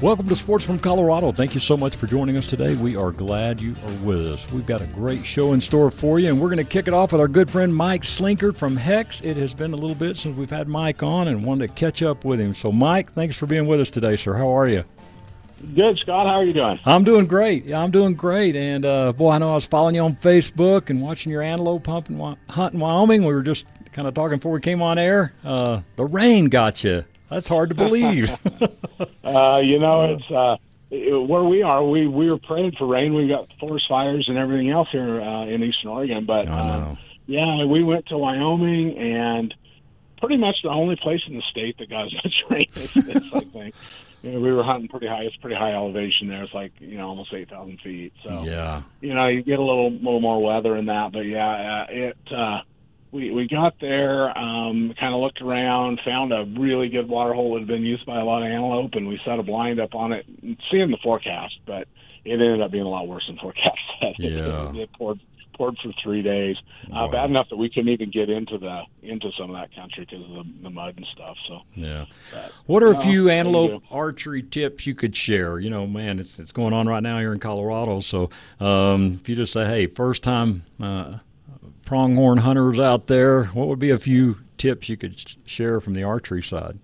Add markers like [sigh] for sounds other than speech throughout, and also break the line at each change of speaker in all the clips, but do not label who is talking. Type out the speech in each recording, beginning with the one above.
Welcome to Sportsman of Colorado. Thank you so much for joining us today. We are glad you are with us. We've got a great show in store for you, and we're going to kick it off with our good friend Mike Slinkard from Hex. It has been a little bit since we've had Mike on and wanted to catch up with him. So, Mike, thanks for being with us today, sir. How are you?
Good, Scott. How are you doing?
I'm doing great. Yeah, I'm doing great. And uh, boy, I know I was following you on Facebook and watching your antelope hunt in, hunt in Wyoming. We were just kind of talking before we came on air. Uh, the rain got you. That's hard to believe. [laughs]
uh, you know, it's uh, where we are. We we were praying for rain. We got forest fires and everything else here uh, in Eastern Oregon. But uh, yeah, we went to Wyoming and pretty much the only place in the state that got as much [laughs] rain as this. I think. You know, we were hunting pretty high. It's pretty high elevation there. It's like you know almost eight thousand feet. So
yeah,
you know you get a little little more weather in that. But yeah, uh, it. Uh, we we got there, um, kind of looked around, found a really good water hole that had been used by a lot of antelope, and we set a blind up on it, seeing the forecast, but it ended up being a lot worse than [laughs] forecast.
Yeah.
it, it poured poured for three days, uh, bad enough that we couldn't even get into the into some of that country because of the, the mud and stuff. So
yeah, but, what are a few antelope archery tips you could share? You know, man, it's it's going on right now here in Colorado. So um, if you just say, hey, first time. Uh, pronghorn hunters out there, what would be a few tips you could share from the archery side?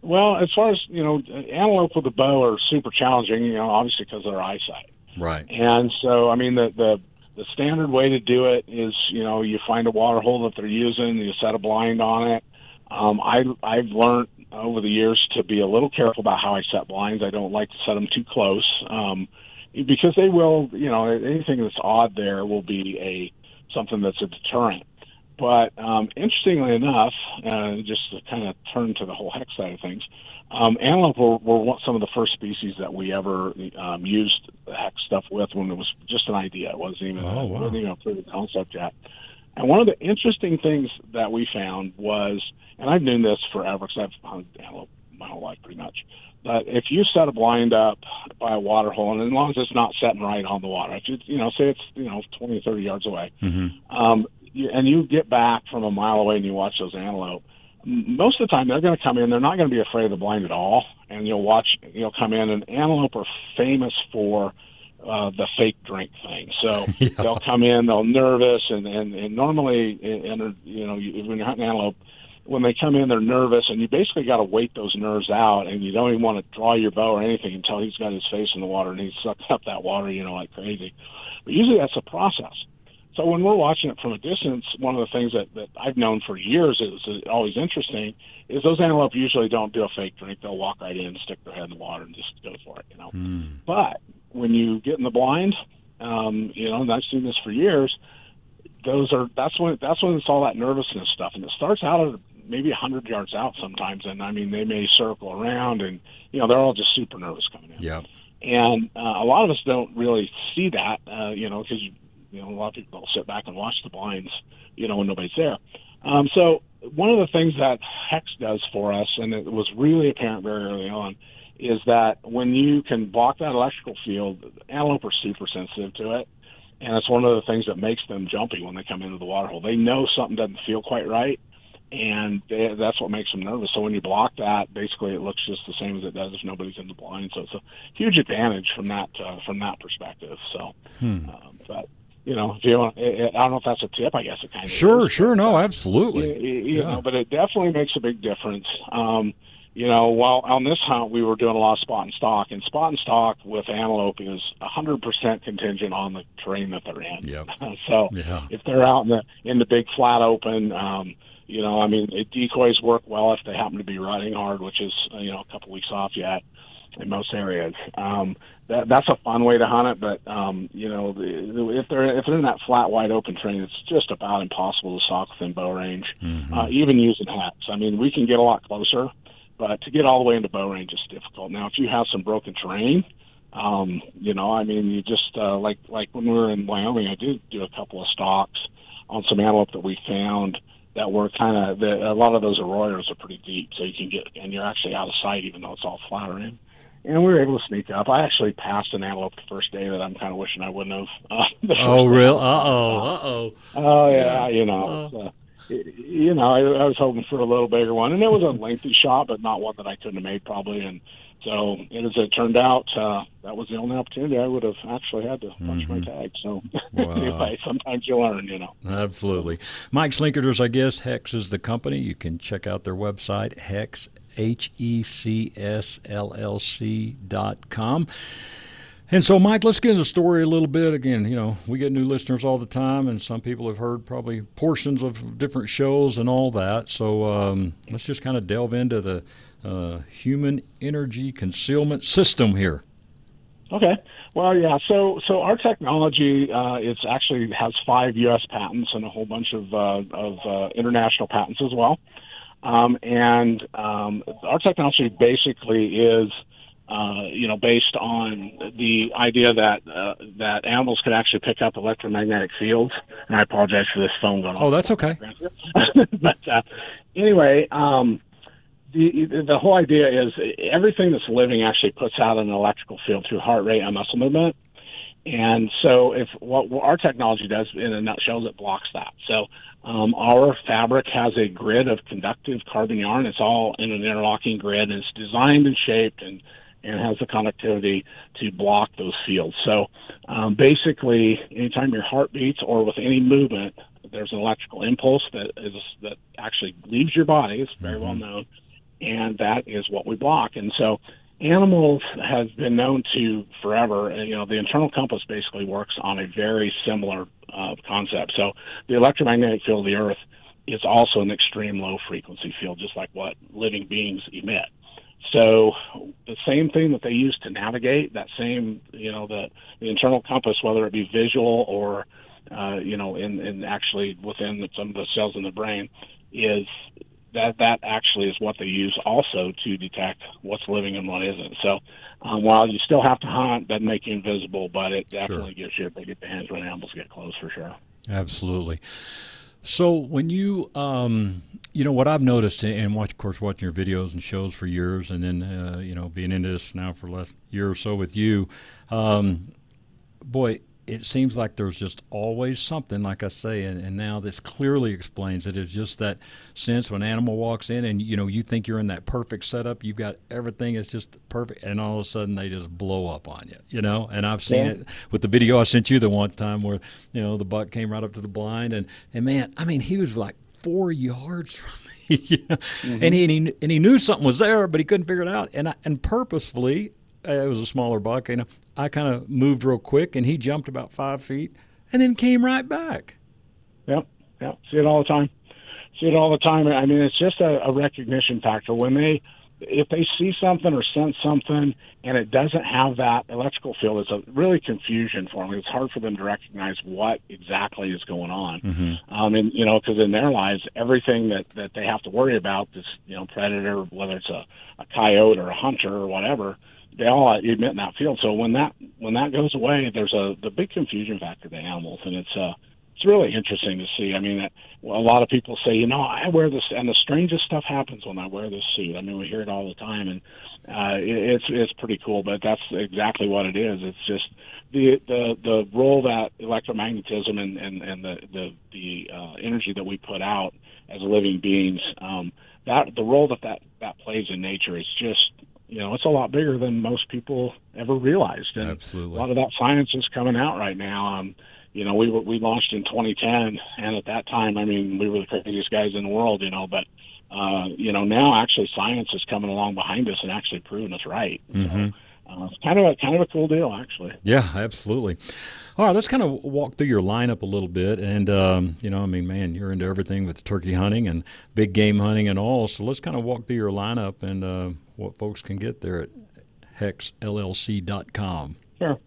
Well, as far as you know, antelope with a bow are super challenging. You know, obviously because of their eyesight.
Right.
And so, I mean, the the the standard way to do it is, you know, you find a water hole that they're using, you set a blind on it. Um, I I've learned over the years to be a little careful about how I set blinds. I don't like to set them too close um, because they will, you know, anything that's odd there will be a something that's a deterrent. But um, interestingly enough, uh, just to kind of turn to the whole hex side of things, um, antelope were, were some of the first species that we ever um, used the hex stuff with when it was just an idea. It wasn't even,
oh, wow.
wasn't even a proven concept yet. And one of the interesting things that we found was, and I've known this forever because I've hunted antelope my whole life pretty much, but if you set a blind up by a water hole, and as long as it's not setting right on the water, if you, you know, say it's you know twenty thirty yards away,
mm-hmm.
um, you, and you get back from a mile away and you watch those antelope, most of the time they're going to come in. They're not going to be afraid of the blind at all, and you'll watch. You'll come in, and antelope are famous for uh, the fake drink thing. So [laughs]
yeah.
they'll come in, they'll nervous, and and, and normally, and you know, you, when you're hunting antelope when they come in, they're nervous, and you basically got to wait those nerves out, and you don't even want to draw your bow or anything until he's got his face in the water and he's sucking up that water, you know, like crazy. But usually that's a process. So when we're watching it from a distance, one of the things that, that I've known for years is always interesting is those antelope usually don't do a fake drink. They'll walk right in, stick their head in the water, and just go for it, you know.
Mm.
But when you get in the blind, um, you know, and I've seen this for years, those are that's when that's when it's all that nervousness stuff, and it starts out at maybe a hundred yards out sometimes, and I mean they may circle around, and you know they're all just super nervous coming in.
Yeah.
And uh, a lot of us don't really see that, uh, you know, because you know a lot of people sit back and watch the blinds, you know, when nobody's there. Um, so one of the things that Hex does for us, and it was really apparent very early on, is that when you can block that electrical field, antelope are super sensitive to it. And it's one of the things that makes them jumpy when they come into the water hole. They know something doesn't feel quite right, and they, that's what makes them nervous. So when you block that, basically it looks just the same as it does if nobody's in the blind. So it's a huge advantage from that uh, from that perspective. So,
hmm.
um, but you know, if you want, I don't know if that's a tip. I guess it kind of
sure,
is,
sure,
but,
no,
uh,
absolutely.
You, you
yeah.
know, but it definitely makes a big difference. Um, you know, while on this hunt we were doing a lot of spot and stock, and spot and stock with antelope is a hundred percent contingent on the terrain that they're in.
Yep. [laughs]
so
Yeah.
if they're out in the in the big flat open, um, you know, I mean, it, decoys work well if they happen to be riding hard, which is uh, you know a couple weeks off yet in most areas. Um, that that's a fun way to hunt it, but um, you know, the, the, if they're if they're in that flat, wide open terrain, it's just about impossible to stalk within bow range,
Mhm.
uh, even using Hex. I mean, we can get a lot closer, but to get all the way into bow range is difficult. Now, if you have some broken terrain, um, you know, I mean, you just uh, like like when we were in Wyoming, I did do a couple of stalks. on some antelope that we found that were kind of a lot of those arroyos are pretty deep, so you can get and you're actually out of sight even though it's all flowering. And we were able to sneak up. I actually passed an antelope the first day that I'm kind of wishing I wouldn't have.
Uh, [laughs] oh, real? Uh oh. Uh oh.
Oh yeah, you know. Uh, you know, I, I was hoping for a little bigger one, and it was a lengthy shot, but not one that I couldn't have made probably. And so, as it turned out, uh, that was the only opportunity I would have actually had to punch mm-hmm. my tag. So, [laughs] wow. anyway, sometimes you learn, you know.
Absolutely. Mike Slinkard, I guess Hex is the company. You can check out their website, Hex, H E C S L L C dot com. And so, Mike, let's get into the story a little bit. Again, you know, we get new listeners all the time, and some people have heard probably portions of different shows and all that. So um, let's just kind of delve into the uh, human energy concealment system here.
Okay. Well, yeah. So, so our technology uh, it's actually has five U.S. patents and a whole bunch of uh, of uh, international patents as well. Um, and um, our technology basically is uh, you know, based on the idea that uh, that animals can actually pick up electromagnetic fields. And I apologize for this phone going
on. Oh, that's okay. [laughs]
but uh, anyway, um, the the whole idea is everything that's living actually puts out an electrical field through heart rate and muscle movement. And so, if what, what our technology does in a nutshell is it blocks that. So, um, our fabric has a grid of conductive carbon yarn. It's all in an interlocking grid, and it's designed and shaped and and has the conductivity to block those fields. So um, basically, anytime your heart beats or with any movement, there's an electrical impulse that is that actually leaves your body. It's very mm-hmm. well known, and that is what we block. And so animals have been known to forever. You know, the internal compass basically works on a very similar uh, concept. So the electromagnetic field of the Earth is also an extreme low frequency field, just like what living beings emit. So the same thing that they use to navigate, that same, you know, the, the internal compass, whether it be visual or, uh, you know, in, in actually within some of the cells in the brain, is that that actually is what they use also to detect what's living and what isn't. So um, while you still have to hunt, doesn't make you invisible, but it definitely sure. gives you a big advantage when animals get close for sure.
Absolutely. So when you, um, you know, what I've noticed, and watch, of course, watching your videos and shows for years, and then uh, you know, being into this now for the last year or so with you, um, boy, it seems like there's just always something, like I say, and, and now this clearly explains it. It's just that sense when an animal walks in and you know you think you're in that perfect setup, you've got everything is just perfect, and all of a sudden they just blow up on you, you know. And I've seen yeah. it with the video I sent you the one time where you know the buck came right up to the blind, and and man, I mean he was like four yards [laughs] from me. yeah. mm-hmm. and, he, and he and he knew something was there, but he couldn't figure it out. And I, and purposefully, it was a smaller buck. You know, I kind of moved real quick, and he jumped about five feet, and then came right back.
Yep, yep. See it all the time. See it all the time. I mean, it's just a, a recognition factor when they if they see something or sense something and it doesn't have that electrical field, it's a really confusion for them. It's hard for them to recognize what exactly is going on. Mm-hmm. Um, and you know, because in their lives, everything that that they have to worry about, this you know predator, whether it's a, a coyote or a hunter or whatever, they all emit in that field. So when that when that goes away, there's a the big confusion factor to animals, and it's uh it's really interesting to see. I mean, a lot of people say, you know, I wear this, and the strangest stuff happens when I wear this suit. I mean, we hear it all the time, and uh, it, it's it's pretty cool. But that's exactly what it is. It's just the the the role that electromagnetism and and and the the the uh, energy that we put out as living beings. Um, that the role that that that plays in nature is just you know, it's a lot bigger than most people ever realized. And
Absolutely.
A lot of that science is coming out right now. Um, you know, we we launched in 2010, and at that time, I mean, we were the craziest guys in the world, you know. But uh, you know, now actually science is coming along behind us and actually proving us right.
Mm-hmm.
So, uh, it's kind of a kind of a cool deal, actually.
Yeah, absolutely. All right, let's kind of walk through your lineup a little bit, and um, you know, I mean, man, you're into everything with turkey hunting and big game hunting and all. So let's kind of walk through your lineup and uh, what folks can get there at hexllc.com.
Sure.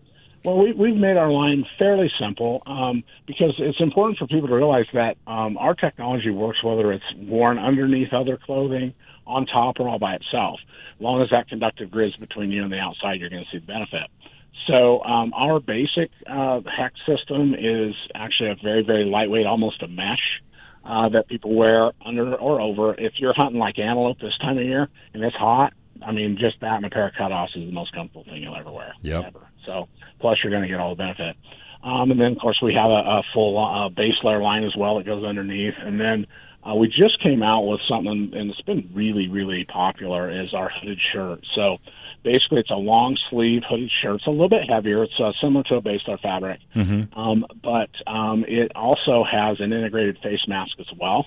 Well, we, we've made our line fairly simple um, because it's important for people to realize that um, our technology works whether it's worn underneath other clothing, on top, or all by itself. As long as that conductive grid is between you and the outside, you're going to see the benefit. So um, our basic uh, hex system is actually a very, very lightweight, almost a mesh uh, that people wear under or over. If you're hunting like antelope this time of year and it's hot, I mean, just that and a pair of cutoffs is the most comfortable thing you'll ever wear.
Yep.
Ever. So plus you're going to get all the benefit. Um, and then of course we have a, a full uh, base layer line as well that goes underneath, and then uh, we just came out with something, and it's been really, really popular, is our hooded shirt. So basically, it's a long sleeve hooded shirt. It's a little bit heavier. It's uh, similar to a base layer fabric,
mm-hmm.
um, but um, it also has an integrated face mask as well.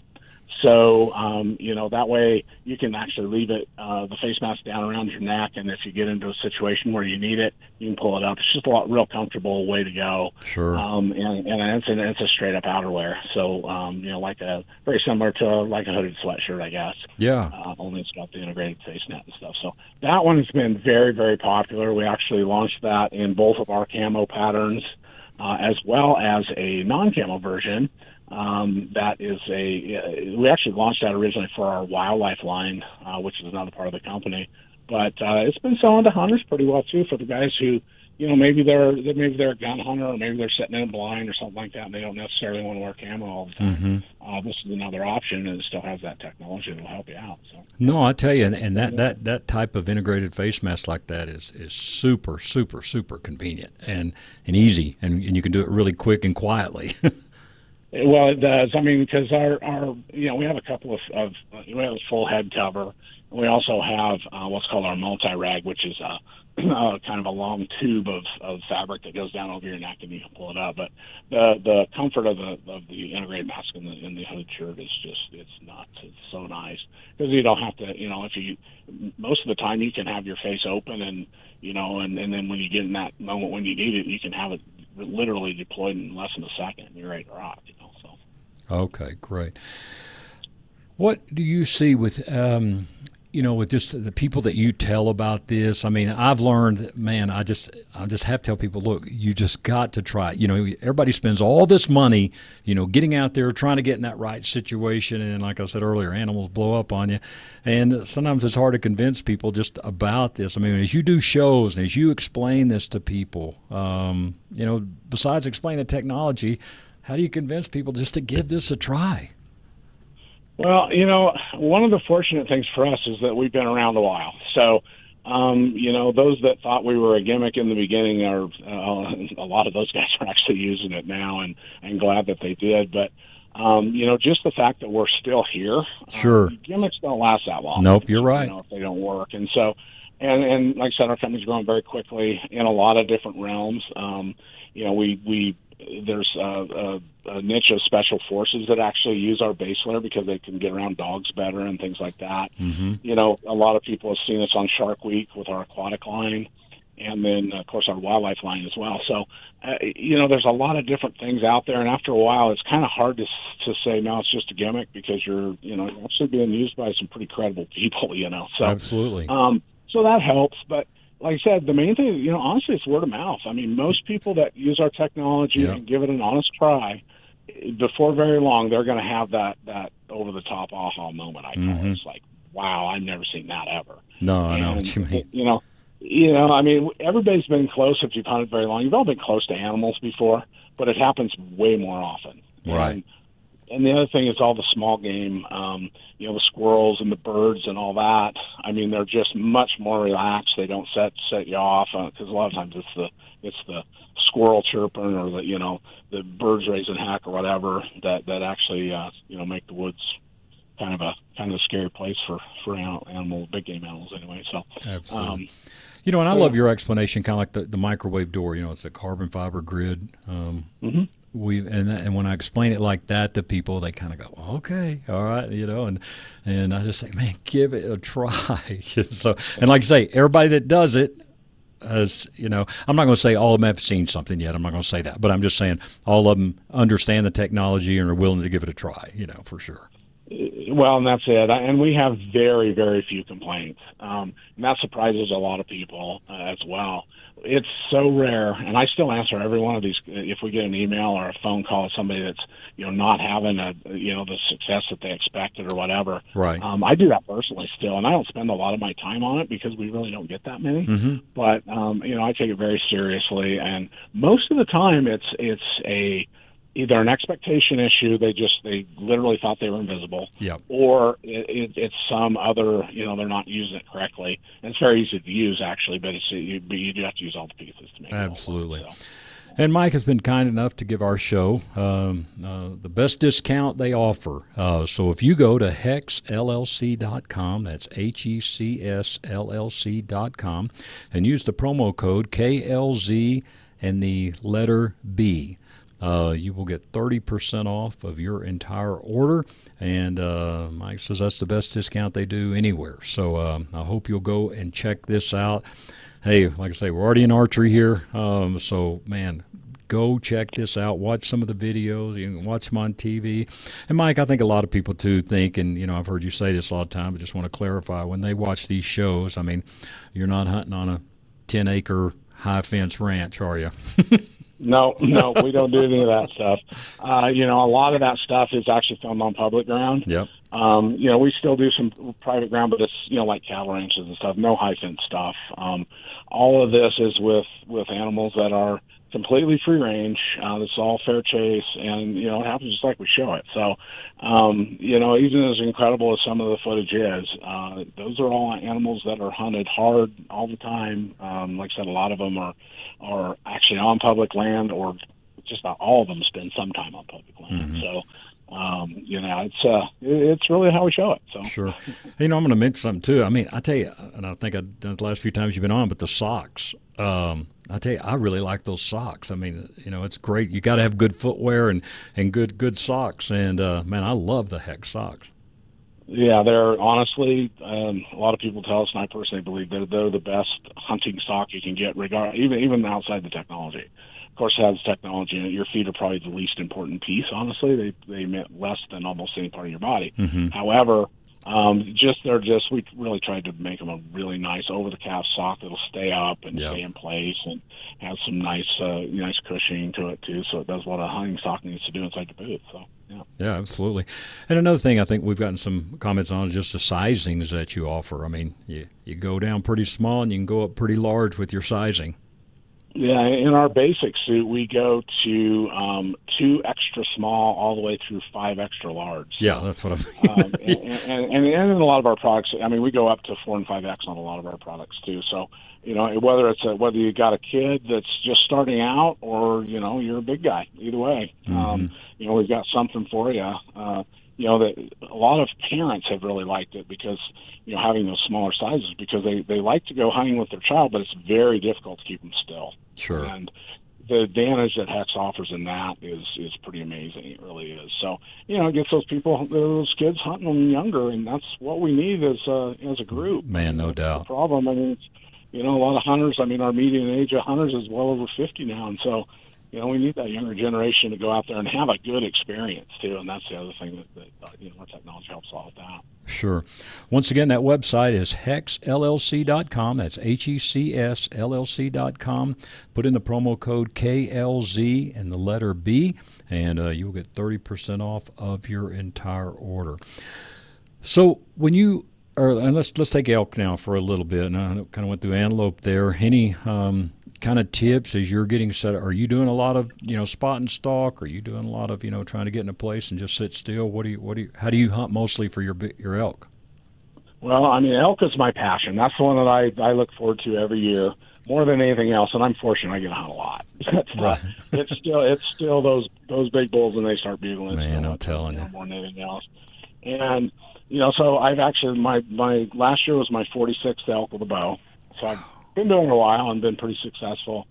So, um, you know, that way you can actually leave it, uh, the face mask down around your neck. And if you get into a situation where you need it, you can pull it up. It's just a lot, real comfortable way to go.
Sure.
Um, and, and it's, an, it's a straight up outerwear. So, um, you know, like a, very similar to like a hooded sweatshirt, I guess.
Yeah.
Uh, only it's got the integrated face net and stuff. So that one has been very, very popular. We actually launched that in both of our camo patterns, uh, as well as a non camo version. Um, that is a uh, we actually launched that originally for our wildlife line, uh, which is another part of the company. But uh, it's been selling to hunters pretty well too for the guys who, you know, maybe they're maybe they're a gun hunter or maybe they're sitting in a blind or something like that, and they don't necessarily want to wear camo all the time.
Mm-hmm.
Uh, this is another option, and it still has that technology that will help you out. So.
No, I tell you, and, and that, that, that type of integrated face mask like that is, is super, super, super convenient and, and easy, and, and you can do it really quick and quietly. [laughs]
Well, it does. I mean, because our our you know we have a couple of, of we have a full head cover. We also have uh, what's called our multi rag, which is a, [clears throat] a kind of a long tube of, of fabric that goes down over your neck and you can pull it up. But the the comfort of the of the integrated mask in the in the hood shirt is just it's nuts. It's so nice because you don't have to you know if you most of the time you can have your face open and you know and and then when you get in that moment when you need it you can have it literally deployed in less than a second. You're ready to rock. You know.
Okay, great. What do you see with um, you know, with just the people that you tell about this, I mean, I've learned, man, I just, I just have to tell people, look, you just got to try. You know, everybody spends all this money, you know, getting out there, trying to get in that right situation. And like I said earlier, animals blow up on you. And sometimes it's hard to convince people just about this. I mean, as you do shows and as you explain this to people, um, you know, besides explaining the technology, how do you convince people just to give this a try?
Well, you know, one of the fortunate things for us is that we've been around a while. So, um, you know, those that thought we were a gimmick in the beginning are uh, a lot of those [laughs] guys are actually using it now, and and glad that they did. But um, you know, just the fact that we're still here,
sure,
um, gimmicks don't last that long.
Nope, you're right.
You know, if they don't work, and so, and and like I said, our company's growing very quickly in a lot of different realms. Um, you know, we we there's a, a, a niche of special forces that actually use our base layer because they can get around dogs better and things like that.
Mm-hmm.
You know, a lot of people have seen us on Shark Week with our aquatic line, and then of course our wildlife line as well. So, uh, you know, there's a lot of different things out there, and after a while, it's kind of hard to to say no, it's just a gimmick because you're you know actually being used by some pretty credible people. You know, so
absolutely.
Um, so that helps, but like I said, the main thing, you know, honestly, it's word of mouth. I mean, most people that use our technology
yeah.
and give it an honest try, before very long, they're going to have that that over the top aha moment. I call
mm-hmm.
it. It's like, wow, I've never seen that ever.
No, I know what you mean.
You know, you know, I mean, everybody's been close if you've hunted very long. You've all been close to animals before, but it happens way more often.
Right.
And, and the other thing is all the small game, um, you know, the squirrels and the birds and all that. I mean, they're just much more relaxed. They don't set set you off because uh, a lot of times it's the it's the squirrel chirping or the you know the birds raising heck or whatever that that actually uh, you know make the woods kind of a kind of a scary place for for animal big game animals anyway. So
absolutely.
Um,
you know, and I love your explanation, kind of like the, the microwave door. You know, it's a carbon fiber grid. Um,
mm-hmm
we and and when I explain it like that to people, they kind of go, "Okay, all right," you know, and and I just say, "Man, give it a [laughs] try." [laughs] so, and like I say, everybody that does it has, you know, I'm not going to say all of them have seen something yet. I'm not going to say that, but I'm just saying all of them understand the technology and are willing to give it a try. You know, for sure.
Well, and that's it. And we have very, very few complaints. Um, and that surprises a lot of people uh, as well. It's so rare, and I still answer every one of these. If we get an email or a phone call, somebody that's you know not having a you know the success that they expected or whatever.
Right.
Um, I do that personally still, and I don't spend a lot of my time on it because we really don't get that many.
Mm-hmm.
But um, you know, I take it very seriously, and most of the time, it's it's a either an expectation issue they just they literally thought they were invisible
Yep.
or it, it, it's some other you know they're not using it correctly and it's very easy to use actually but it's you, but you do have to use all the pieces to make
Absolutely.
it so.
And Mike has been kind enough to give our show um, uh, the best discount they offer. Uh, so if you go to hexllc.com, that's H E C S L L C.com, and use the promo code KLZ and the letter B. Uh, you will get 30% off of your entire order. And uh, Mike says that's the best discount they do anywhere. So um, I hope you'll go and check this out. Hey, like I say, we're already in archery here. Um, so, man, go check this out. Watch some of the videos. You can watch them on TV. And, Mike, I think a lot of people, too, think, and, you know, I've heard you say this a lot of time, but just want to clarify when they watch these shows, I mean, you're not hunting on a 10 acre high fence ranch, are you? [laughs]
No, no, we don't do any of that stuff. Uh, you know, a lot of that stuff is actually filmed on public ground.
Yep.
Um, you know, we still do some private ground, but it's you know like cattle ranches and stuff. No high fence stuff. Um, all of this is with with animals that are completely free range. Uh, it's all fair chase, and you know it happens just like we show it. So, um, you know, even as incredible as some of the footage is, uh, those are all animals that are hunted hard all the time. Um, like I said, a lot of them are are actually on public land, or just about all of them spend some time on public land. So. Um, you know, it's uh, it's really how we show it. So
Sure. You know, I'm going to mention something too. I mean, I tell you, and I think I've done it the last few times you've been on, but the socks. Um, I tell you, I really like those socks. I mean, you know, it's great. You got to have good footwear and and good good socks. And uh, man, I love the Hex socks.
Yeah, they're honestly, um, a lot of people tell us, and I personally believe they're they're the best hunting sock you can get, regard even even outside the technology. Of course, it has technology in it. Your feet are probably the least important piece. Honestly, they they emit less than almost any part of your body. However, um, just they're just we really tried to make them a really nice over the calf sock that'll stay up and
Yep.
stay in place and have some nice uh, nice cushioning to it too. So it does what a hunting sock needs to do inside the boot. So yeah.
Yeah, absolutely. And another thing I think we've gotten some comments on is just the sizings that you offer. I mean, you you go down pretty small and you can go up pretty large with your sizing.
Yeah, in our basic suit, we go to um, two extra small all the way through five extra large.
Yeah, that's what I'm.
um, and, and, and, and in a lot of our products, I mean, we go up to four and five X on a lot of our products too. So, you know, whether it's a, whether you got a kid that's just starting out or you know you're a big guy, either way, um, you know, we've got something for you. Uh, you know that a lot of parents have really liked it because you know having those smaller sizes because they they like to go hunting with their child, but it's very difficult to keep them still.
Sure.
And the advantage that Hex offers in that is is pretty amazing. It really is. So you know, it gets those people, those kids hunting them younger, and that's what we need as a as a group.
Man, no
That's
doubt.
Problem. I mean, it's, you know, a lot of hunters. I mean, our median age of hunters is well over fifty now, and so. You know, we need that younger generation to go out there and have a good experience too, and that's the other thing that, that uh, you know our technology helps a lot with that.
Sure. Once again, that website is hexllc.com. That's H E C S L L C.com. Put in the promo code KLZ and the letter B, and uh, you'll get 30% off of your entire order. So when you or and let's let's take elk now for a little bit. And I kind of went through antelope there. Any um, kind of tips as you're getting set? Are you doing a lot of you know spot and stalk? Are you doing a lot of you know trying to get in a place and just sit still? What do you what do you how do you hunt mostly for your your elk?
Well, I mean, elk is my passion. That's the one that I I look forward to every year more than anything else. And I'm fortunate I get to hunt a lot. [laughs] Uh,
Right.
it's still it's still those those big bulls when they start bugling.
Man, I'm telling you.
more than anything else. And you know, so I've actually my my last year was my 46th elk with a bow. So I've been doing it a while and been pretty successful.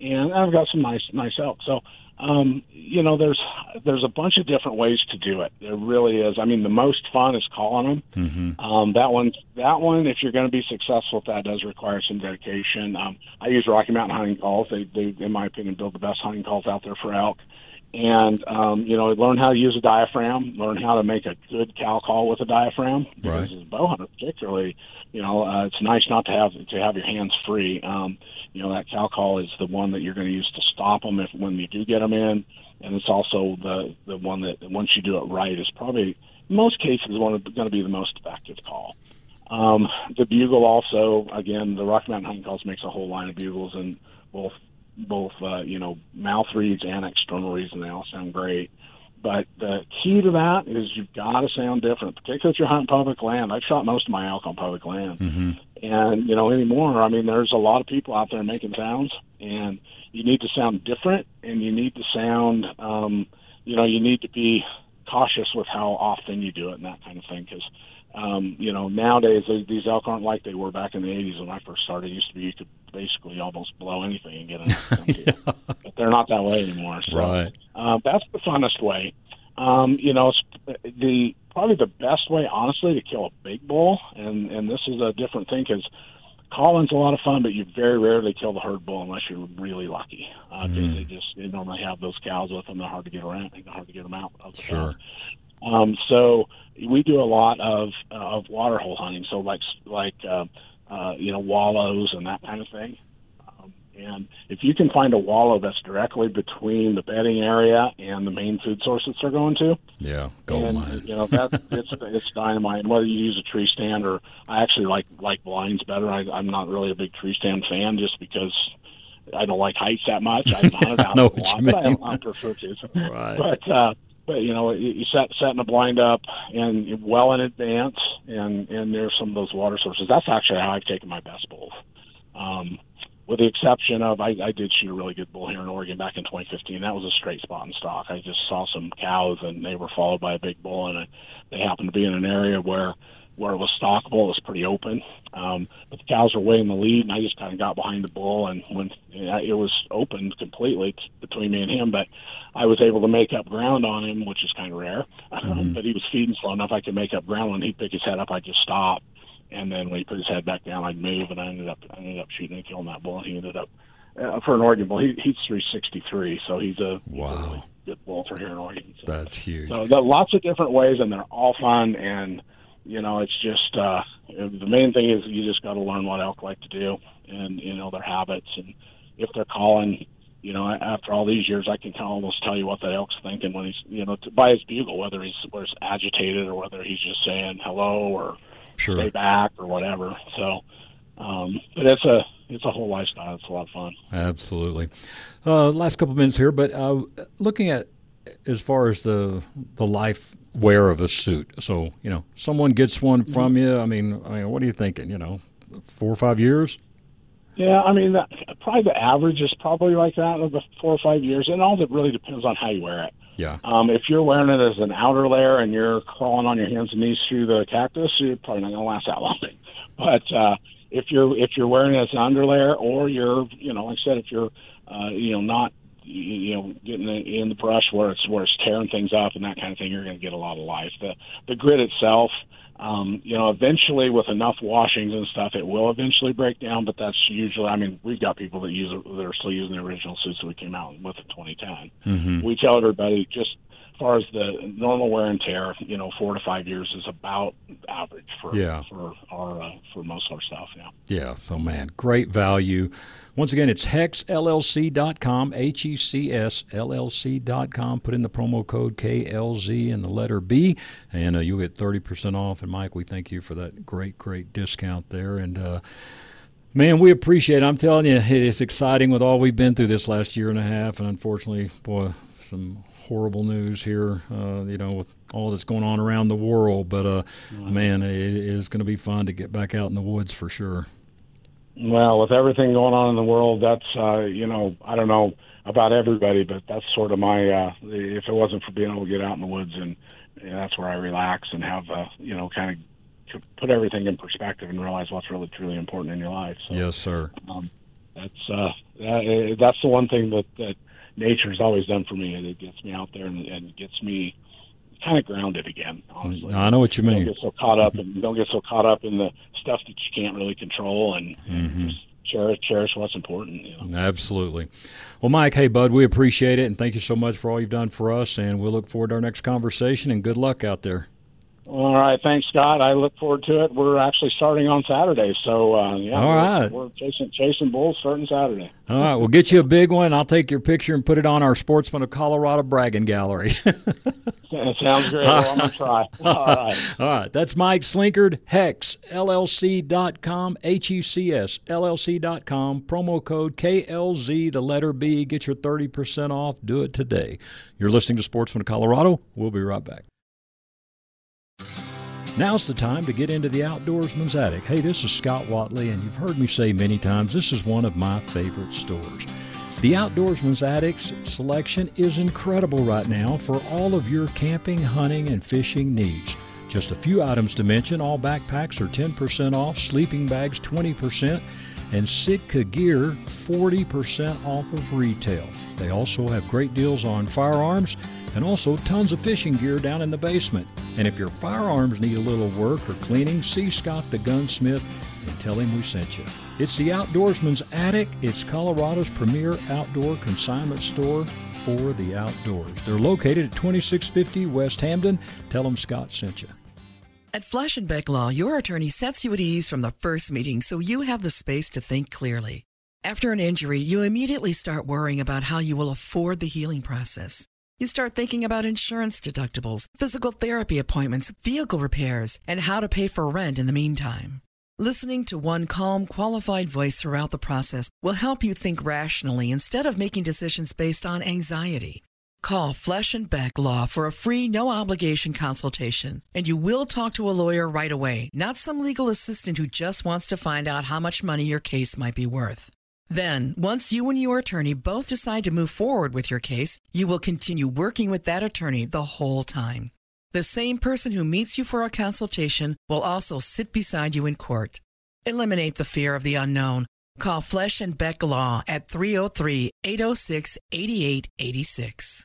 And I've got some nice nice elk. So um, you know, there's there's a bunch of different ways to do it. There really is. I mean, the most fun is calling them.
Mm-hmm.
Um, that one, that one, if you're going to be successful, with that does require some dedication. Um, I use Rocky Mountain hunting calls. They, they, in my opinion, build the best hunting calls out there for elk. And um, you know learn how to use a diaphragm, learn how to make a good cow call with a diaphragm. Because
Right.
as a bow hunter, particularly, you know, uh, it's nice not to have to have your hands free. Um, you know, that cow call is the one that you're going to use to stop them if when you do get them in, and it's also the the one that once you do it right is probably in most cases one going to be the most effective call. Um, the bugle also, again, the Rocky Mountain Hunting Calls makes a whole line of bugles and both both uh, you know mouth reeds and external reeds, and they all sound great. But the key to that is you've got to sound different, particularly if you're hunting public land. I've shot most of my elk on public land,
Mm-hmm.
and you know anymore. I mean, there's a lot of people out there making sounds, and you need to sound different, and you need to sound, um, you know, you need to be cautious with how often you do it and that kind of thing, because um, you know, nowadays these elk aren't like they were back in the 80s when I first started. It used to be you could basically almost blow anything and get an elk to come to you. But they're not that way anymore. So
Right.
uh, that's the funnest way. Um, you know, the probably the best way, honestly, to kill a big bull, and and this is a different thing because calling's a lot of fun, but you very rarely kill the herd bull unless you're really lucky because
Mm.
they just they normally have those cows with them. They're hard to get around. They're hard to get them out of the
Sure.
cows. Um, so we do a lot of uh, of water hole hunting. So like like uh, uh, you know wallows and that kind of thing. Um, and if you can find a wallow that's directly between the bedding area and the main food source that they're going to,
Yeah. Gold
and
mine.
you know that [laughs] it's it's dynamite. And whether you use a tree stand or I actually like like blinds better. I, I'm not really a big tree stand fan just because I don't like heights that much. I [laughs] hunted out
know what
lot,
you
but I,
mean.
I prefer to.
Right.
But uh, you know you, set setting a blind up and well in advance, and and there's some of those water sources. That's actually how I've taken my best bulls. Um, with the exception of I, I did shoot a really good bull here in Oregon back in 2015. That was a straight spot in stock. I just saw some cows and they were followed by a big bull, and it, they happened to be in an area where where it was stockable. It was pretty open, um, but the cows were way in the lead, and I just kind of got behind the bull, and when it was open completely between me and him, but I was able to make up ground on him, which is kind of rare. Um, but he was feeding slow enough I could make up ground. When he'd pick his head up, I'd just stop and then when he put his head back down, I'd move, and I ended up I ended up shooting and killing that bull. And he ended up uh, for an Oregon bull. He, he's 363, so he's a he's a
Wow.
really good bull for here in Oregon. So,
That's huge.
so lots of different ways, and they're all fun. And you know, it's just uh, the main thing is you just got to learn what elk like to do, and you know their habits, and if they're calling. You know, after all these years, I can kind of almost tell you what that elk's thinking when he's, you know, by his bugle, whether he's, whether he's agitated or whether he's just saying hello or
Sure.
stay back or whatever. So, um, but it's a it's a whole lifestyle. It's a lot of fun.
Absolutely. Uh, last couple minutes here, but uh, looking at as far as the the life wear of a suit. So you know, someone gets one from you. I mean, I mean, what are you thinking? You know, four or five years?
Yeah, I mean, that, probably the average is probably like that of the four or five years, and all that really depends on how you wear it.
Yeah.
Um, if you're wearing it as an outer layer and you're crawling on your hands and knees through the cactus, you're probably not going to last that long. [laughs] But uh, if you're if you're wearing it as an underlayer, or you're you know like I said, if you're uh, you know not you know getting in the brush where it's where it's tearing things up and that kind of thing, you're going to get a lot of life. The the grid itself. Um, you know, eventually with enough washings and stuff, it will eventually break down. But that's usually, I mean, we've got people that use it, that are still using the original suits that we came out with in 2010
Mm-hmm.
we tell everybody just as far as the normal wear and tear, you know, four to five years is about average for
Yeah.
for our uh, for most of our stuff. Yeah.
Yeah, so man, great value. Once again, it's hexllc.com, H E C S L L C.com. Put in the promo code KLZ and the letter B, and uh, you'll get 30% off. And Mike, we thank you for that great, great discount there. And, uh, Man, we appreciate it. I'm telling you, it is exciting with all we've been through this last year and a half. And unfortunately, boy, some horrible news here, uh, you know, with all that's going on around the world. But, uh, man, it is going to be fun to get back out in the woods for sure.
Well, with everything going on in the world, that's uh, you know, I don't know about everybody, but that's sort of my. Uh, if it wasn't for being able to get out in the woods and, and that's where I relax and have uh, you know, kind of put everything in perspective and realize what's really truly important in your life. So,
Yes, sir.
um, that's uh, that, that's the one thing that that nature's always done for me. And it gets me out there and, and gets me kind of grounded again. Honestly,
I know what you mean.
don't get so caught up and don't get so caught up in the stuff that you can't really control and,
Mhm.
just cherish cherish what's important. You know?
Absolutely. Well, Mike, hey bud, we appreciate it, and thank you so much for all you've done for us. And we'll look forward to our next conversation. And good luck out there.
All right, thanks, Scott. I look forward to it. We're actually starting on Saturday, so uh, yeah.
All right.
we're, we're chasing chasing bulls starting Saturday.
All right, we'll get you a big one. I'll take your picture and put it on our Sportsman of Colorado bragging gallery. [laughs]
that sounds great. Well, I'm gonna [laughs] try. All right.
All right, that's Mike Slinkard, Hex LLC.com, H E C S LLC.com, promo code KLZ, the letter B. Get your 30% off. Do it today. You're listening to Sportsman of Colorado. We'll be right back. Now's the time to get into the Outdoorsman's Attic. Hey, this is Scott Watley, and you've heard me say many times this is one of my favorite stores. The Outdoorsman's Attic's selection is incredible right now for all of your camping, hunting, and fishing needs. Just a few items to mention all backpacks are 10% off, sleeping bags 20%, and Sitka gear 40% off of retail. They also have great deals on firearms and also tons of fishing gear down in the basement. And if your firearms need a little work or cleaning, see Scott the gunsmith and tell him we sent you. It's the Outdoorsman's Attic. It's Colorado's premier outdoor consignment store for the outdoors. They're located at 2650 West Hampden. Tell them Scott sent you.
At Flesh and Beck Law, your attorney sets you at ease from the first meeting so you have the space to think clearly. After an injury, you immediately start worrying about how you will afford the healing process. You start thinking about insurance deductibles, physical therapy appointments, vehicle repairs, and how to pay for rent in the meantime. Listening to one calm, qualified voice throughout the process will help you think rationally instead of making decisions based on anxiety. Call Flesh and Beck Law for a free, no obligation consultation, and you will talk to a lawyer right away, not some legal assistant who just wants to find out how much money your case might be worth. Then, once you and your attorney both decide to move forward with your case, you will continue working with that attorney the whole time. The same person who meets you for a consultation will also sit beside you in court. Eliminate the fear of the unknown. Call Flesh and Beck Law at 303 806 8886.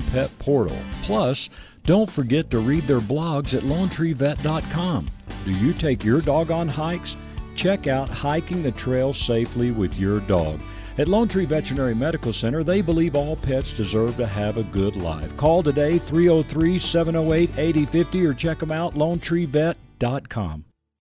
pet portal. Plus, don't forget to read their blogs at lonetreevet.com. Do you take your dog on hikes? Check out Hiking the Trail Safely with Your Dog. At Lone Tree Veterinary Medical Center, they believe all pets deserve to have a good life. Call today 303 708 8050 or check them out lonetreevet.com.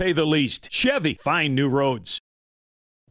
pay the least. Chevy, find new roads.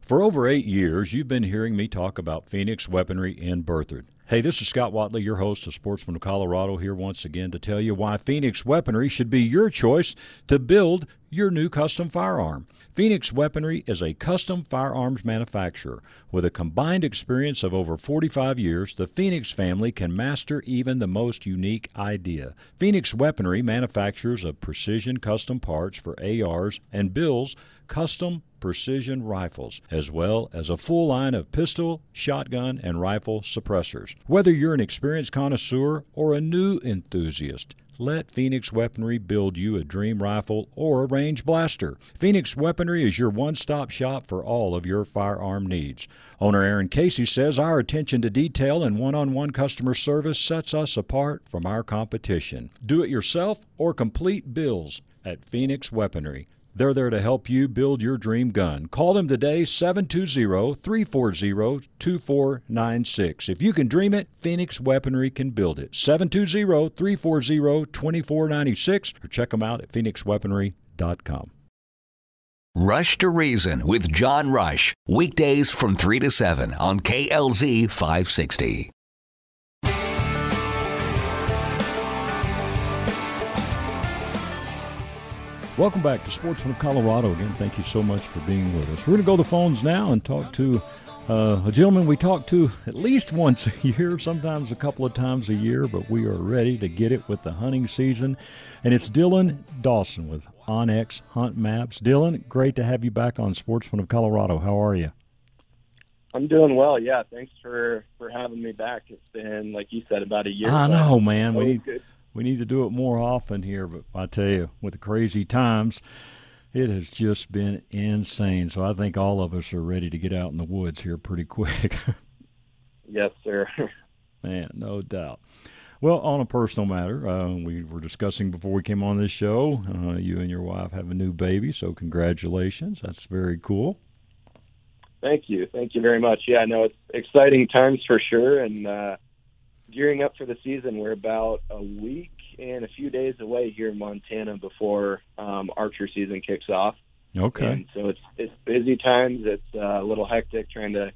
For over eight years, you've been hearing me talk about Phoenix Weaponry in Berthoud. Hey, this is Scott Watley, your host of Sportsman of Colorado, here once again to tell you why Phoenix Weaponry should be your choice to build your new custom firearm. Phoenix Weaponry is a custom firearms manufacturer. With a combined experience of over 45 years, the Phoenix family can master even the most unique idea. Phoenix Weaponry manufactures of precision custom parts for ARs and builds custom precision rifles, as well as a full line of pistol, shotgun, and rifle suppressors. Whether you're an experienced connoisseur or a new enthusiast, let Phoenix Weaponry build you a dream rifle or a range blaster. Phoenix Weaponry is your one stop shop for all of your firearm needs. Owner Aaron Casey says our attention to detail and one on one customer service sets us apart from our competition. Do it yourself or complete bills at Phoenix Weaponry. They're there to help you build your dream gun. Call them today, 720 340 2496. If you can dream it, Phoenix Weaponry can build it. 720 340 2496 or check them out at phoenixweaponry.com.
Rush to Reason with John Rush. Weekdays from 3 to 7 on KLZ 560.
Welcome back to Sportsman of Colorado. Again, thank you so much for being with us. We're going to go to the phones now and talk to uh, a gentleman we talk to at least [laughs] once a year, sometimes a couple of times a year, but we are ready to get it with the hunting season. And it's Dylan Dawson with onX Hunt Maps. Dylan, great to have you back on Sportsman of Colorado. How are you?
I'm doing well. Yeah, thanks for for having me back. It's been like you said about a year.
I know, man. We need, we need to do it more often here, but I tell you, with the crazy times, it has just been insane. So I think all of us are ready to get out in the woods here pretty quick. [laughs]
yes, sir.
Man, no doubt. Well, on a personal matter, uh, we were discussing before we came on this show. Uh, you and your wife have a new baby, so congratulations. That's very cool.
Thank you, thank you very much. Yeah, no, it's exciting times for sure, and uh, gearing up for the season. We're about a week and a few days away here in Montana before um, archer season kicks off.
Okay.
And so it's it's busy times. It's uh, a little hectic trying to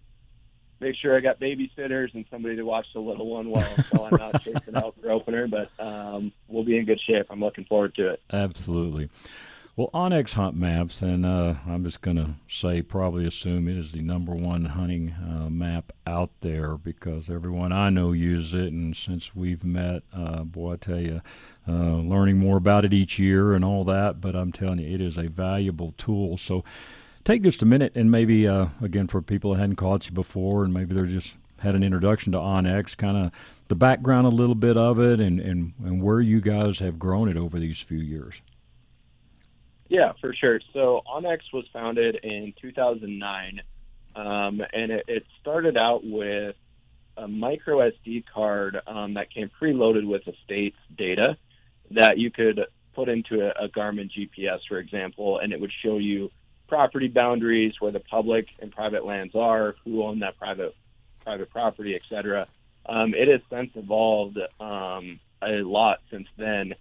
make sure I got babysitters and somebody to watch the little one while, while I'm out [laughs] chasing out for opener. But um, we'll be in good shape. I'm looking forward to it.
Absolutely. Well, onX Hunt Maps, and uh, I'm just going to say, probably assume it is the number one hunting uh, map out there because everyone I know uses it. And since we've met, uh, boy, I tell you, uh, learning more about it each year and all that. But I'm telling you, it is a valuable tool. So take just a minute and maybe, uh, again, for people that hadn't caught you before and maybe they're just had an introduction to onX, kind of the background a little bit of it and, and, and where you guys have grown it over these few years.
Yeah, for sure. So onX was founded in 2009, um, and it, it, started out with a micro SD card um, that came preloaded with the state's data that you could put into a, a Garmin GPS, for example, and it would show you property boundaries, where the public and private lands are, who own that private private property, etc. Um, it has since evolved um, a lot since then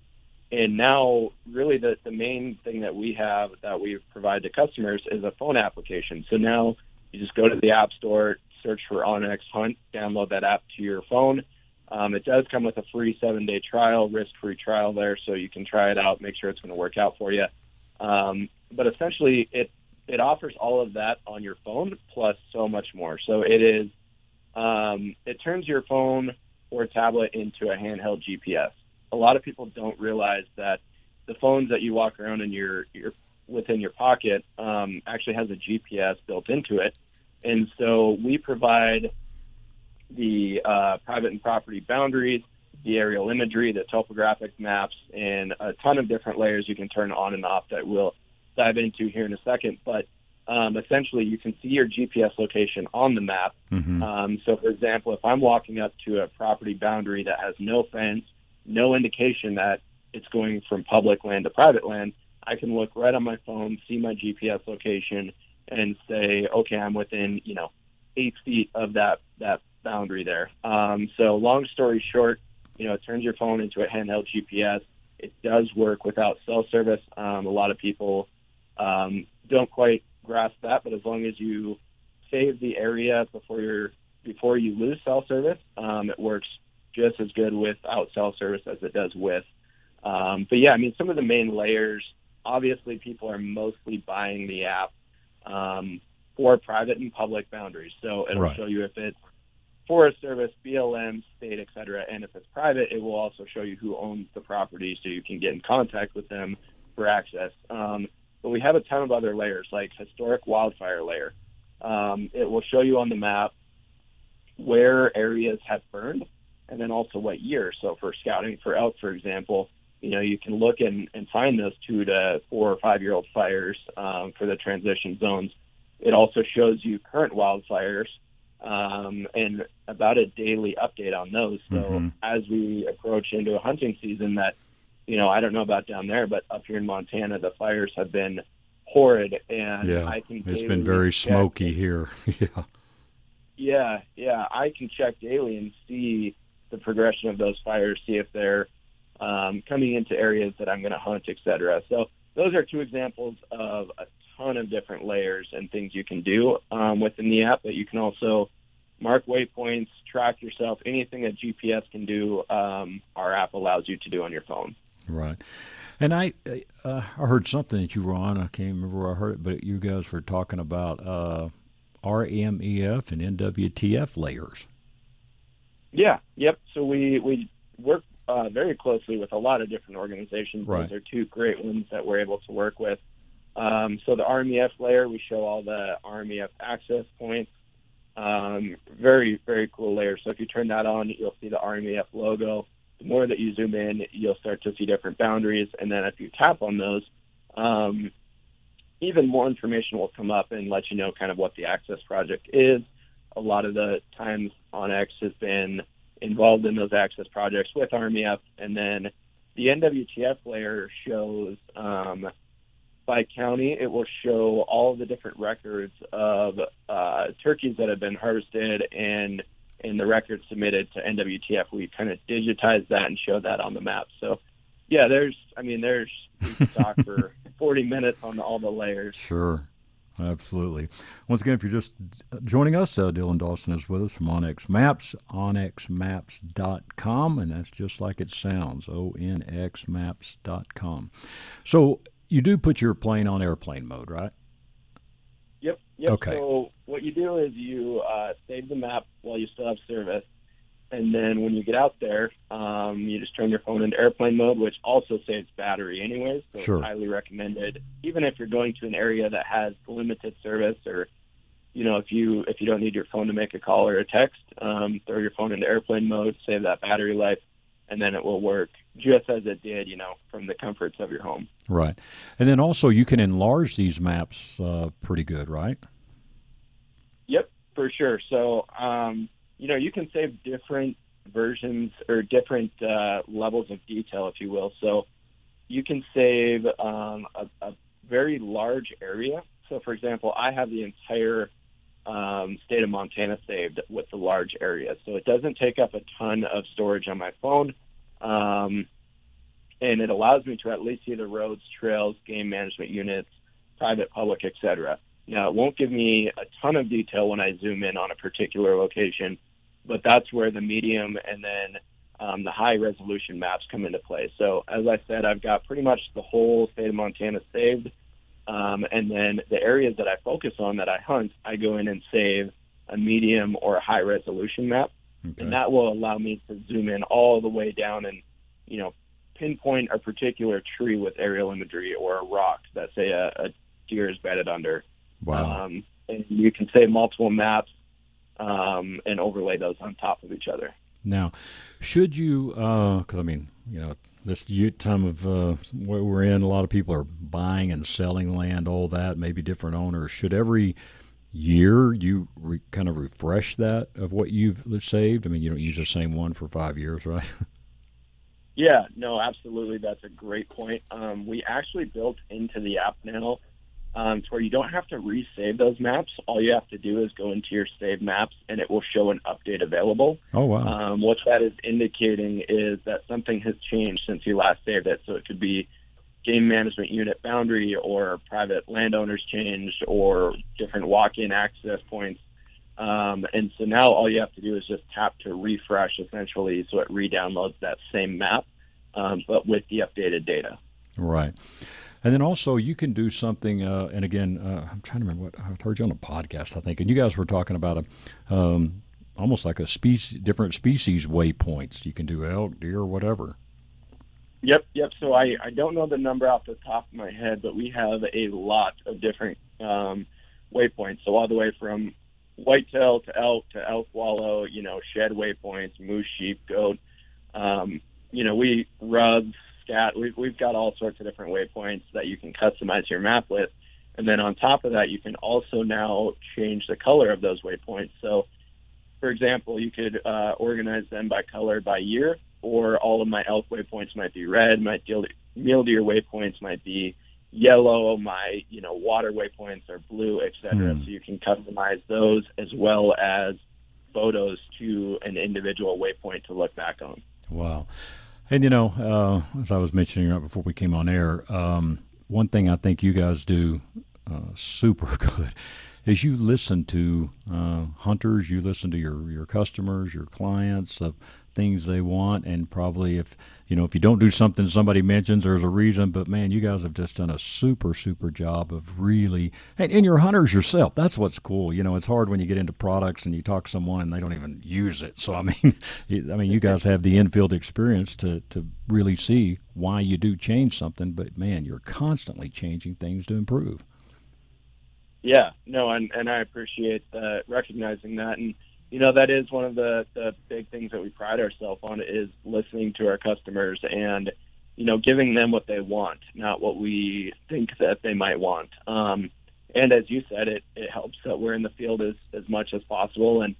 and now, really, the, the main thing that we have that we provide to customers is a phone application. So now you just go to the App Store, search for onX Hunt, download that app to your phone. Um, it does come with a free seven day trial, risk free trial there, so you can try it out, make sure it's going to work out for you. Um, but essentially, it it offers all of that on your phone plus so much more. So it is um, it turns your phone or tablet into a handheld GPS a lot of people don't realize that the phones that you walk around in your your within your pocket um, actually has a GPS built into it, and so we provide the uh, private and property boundaries, the aerial imagery, the topographic maps, and a ton of different layers you can turn on and off that we'll dive into here in a second. But um, essentially, you can see your GPS location on the map. Mm-hmm. Um, so, for example, if I'm walking up to a property boundary that has no fence no indication that it's going from public land to private land, I can look right on my phone, see my GPS location, and say, okay, I'm within you know eight feet of that that boundary there. Um, so long story short, you know, it turns your phone into a handheld GPS. It does work without cell service. Um, a lot of people um, don't quite grasp that, but as long as you save the area before you're before you lose cell service, um, it works just as good without cell service as it does with. Um, but yeah, I mean, some of the main layers. Obviously, people are mostly buying the app um, for private and public boundaries. So it'll right. show you if it's Forest Service, BLM, state, et cetera. And if it's private, it will also show you who owns the property so you can get in contact with them for access. Um, but we have a ton of other layers like historic wildfire layer. Um, it will show you on the map where areas have burned and then also what year. So for scouting for elk, for example, you know, you can look and, and find those two to four or five year old fires um, for the transition zones. It also shows you current wildfires um, and about a daily update on those. So mm-hmm. as we approach into a hunting season, that you know, I don't know about down there, but up here in Montana, the fires have been horrid, and
yeah,
I can.
It's been very smoky here. [laughs] yeah.
Yeah, yeah, I can check daily and see the progression of those fires, see if they're um, coming into areas that I'm going to hunt, et cetera. So those are two examples of a ton of different layers and things you can do um, within the app. But you can also mark waypoints, track yourself, anything that GPS can do. Um, our app allows you to do on your phone.
Right. And I uh, I heard something that you were on. I can't remember where I heard it, but you guys were talking about uh, RMEF and NWTF layers.
Yeah. Yep. So we we work uh, very closely with a lot of different organizations.
Right.
Those are two great ones that we're able to work with. Um, so the RMEF layer, we show all the RMEF access points. Um, very, very cool layer. So if you turn that on, you'll see the RMEF logo. The more that you zoom in, you'll start to see different boundaries. And then if you tap on those, um, even more information will come up and let you know kind of what the access project is. A lot of the times onX has been involved in those access projects with RMEF. And then the NWTF layer shows um, by county, it will show all the different records of uh, turkeys that have been harvested and in the records submitted to NWTF. We kind of digitize that and show that on the map. So, yeah, there's, I mean, there's, [laughs] we talk for 40 minutes on all the layers.
Sure. Absolutely. Once again, if you're just joining us, uh, Dylan Dawson is with us from onX Maps, onxmaps.com, and that's just like it sounds, onxmaps.com. So you do put your plane on airplane mode, right?
Yep. Yep.
Okay.
So what you do is you uh, save the map while you still have service, and then when you get out there, um, you just turn your phone into airplane mode, which also saves battery anyways. So
Sure.
it's highly recommended, even if you're going to an area that has limited service, or you know, if you if you don't need your phone to make a call or a text, um, throw your phone into airplane mode, save that battery life, and then it will work just as it did, you know, from the comforts of your home.
Right. And then also you can enlarge these maps uh, pretty good, right?
Yep, for sure. So, um, you know, you can save different versions or different uh, levels of detail, if you will. So, you can save um, a, a very large area. So, for example, I have the entire um, state of Montana saved with the large area. So, it doesn't take up a ton of storage on my phone. Um, and it allows me to at least see the roads, trails, game management units, private, public, etc. Now, it won't give me a ton of detail when I zoom in on a particular location, but that's where the medium and then um, the high resolution maps come into play. So, as I said, I've got pretty much the whole state of Montana saved. Um, and then the areas that I focus on that I hunt, I go in and save a medium or a high resolution map.
Okay.
And that will allow me to zoom in all the way down and, you know, pinpoint a particular tree with aerial imagery or a rock that, say, a, a deer is bedded under.
Wow.
Um, and you can save multiple maps um, and overlay those on top of each other.
Now, should you? Because I mean, you know, this time of uh, where we're in, a lot of people are buying and selling land, all that. Maybe different owners. Should every year you re, kind of refresh that of what you've saved? I mean, you don't use the same one for five years, [laughs] right?
Yeah, no, absolutely. That's a great point. Um, we actually built into the app now um, to where you don't have to resave those maps. All you have to do is go into your save maps and it will show an update available.
oh wow.
Um, what that is indicating is that something has changed since you last saved it. So it could be game management unit boundary or private landowners changed or different walk-in access points. Um, and so now all you have to do is just tap to refresh essentially so it re-downloads that same map, um, but with the updated data.
Right. And then also you can do something, uh, and again, uh, I'm trying to remember what I heard you on a podcast, I think, and you guys were talking about a, um, almost like a species, different species waypoints. You can do elk, deer, whatever.
Yep, yep. So I, I don't know the number off the top of my head, but we have a lot of different um, waypoints. So all the way from whitetail to elk to elk wallow, you know, shed waypoints, moose, sheep, goat. Um, you know, we rubs, scat. We've we've got all sorts of different waypoints that you can customize your map with. And then on top of that, you can also now change the color of those waypoints. So, for example, you could uh, organize them by color by year, or all of my elk waypoints might be red. My deal- mule deer waypoints might be yellow. My you know water waypoints are blue, etc.
Hmm.
So you can customize those as well as photos to an individual waypoint to look back on.
Wow. And you know, uh, as I was mentioning right before we came on air, um, one thing I think you guys do uh, super [laughs] good is you listen to uh, hunters, you listen to your, your customers, your clients of things they want, and probably if you know if you don't do something somebody mentions, there's a reason. But man, you guys have just done a super super job of really, and, and your hunters yourself. That's what's cool. You know, it's hard when you get into products and you talk to someone and they don't even use it. So I mean, [laughs] I mean, you guys have the infield experience to to really see why you do change something. But man, you're constantly changing things to improve.
Yeah, no, and and I appreciate uh, recognizing that, and you know that is one of the the big things that we pride ourselves on is listening to our customers and you know giving them what they want, not what we think that they might want. Um, and as you said, it it helps that we're in the field as as much as possible, and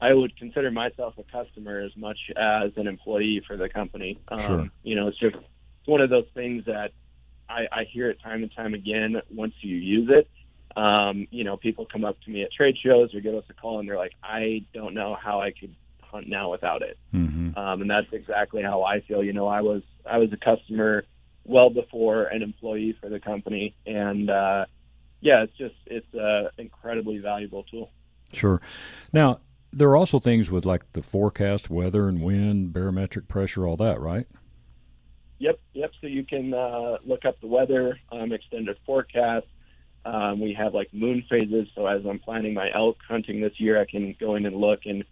I would consider myself a customer as much as an employee for the company. Um,
sure.
You know, it's just it's one of those things that I, I hear it time and time again. Once you use it um, you know, people come up to me at trade shows or give us a call and they're like, I don't know how I could hunt now without it.
Mm-hmm.
Um, and that's exactly how I feel. You know, I was I was a customer well before an employee for the company, and uh, yeah, it's just it's an incredibly valuable tool.
Sure. Now there are also things with like the forecast, weather and wind, barometric pressure, all that, right?
Yep, yep. So you can uh, look up the weather, um, extended forecast, um, we have like moon phases, so as I'm planning my elk hunting this year, I can go in and look and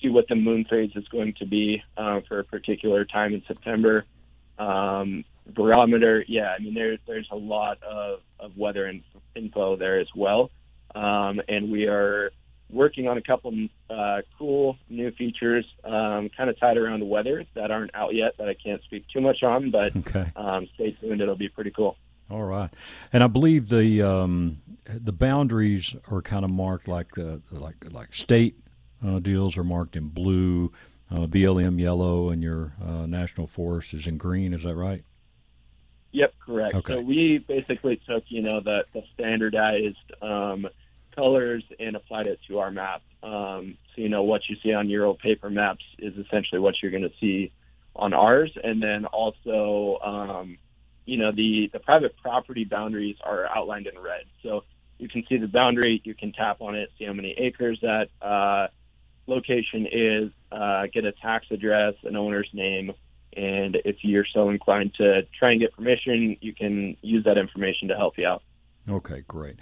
see what the moon phase is going to be uh, for a particular time in September. Um, barometer, yeah, I mean there, there's a lot of, of weather in, info there as well, um, and we are working on a couple uh, cool new features, um, kind of tied around the weather that aren't out yet that I can't speak too much on, but
okay.
um, stay tuned; it'll be pretty cool.
All right, and I believe the um, the boundaries are kind of marked like uh, like like state uh, deals are marked in blue, uh, BLM yellow, and your uh, national forest is in green. Is that right?
Yep, correct.
Okay.
So we basically took you know the the standardized um, colors and applied it to our map. Um, so you know what you see on your old paper maps is essentially what you're going to see on ours, and then also. You know, the, the private property boundaries are outlined in red. So you can see the boundary, you can tap on it, see how many acres that uh, location is, uh, get a tax address, an owner's name, and if you're so inclined to try and get permission, you can use that information to help you out.
Okay, great.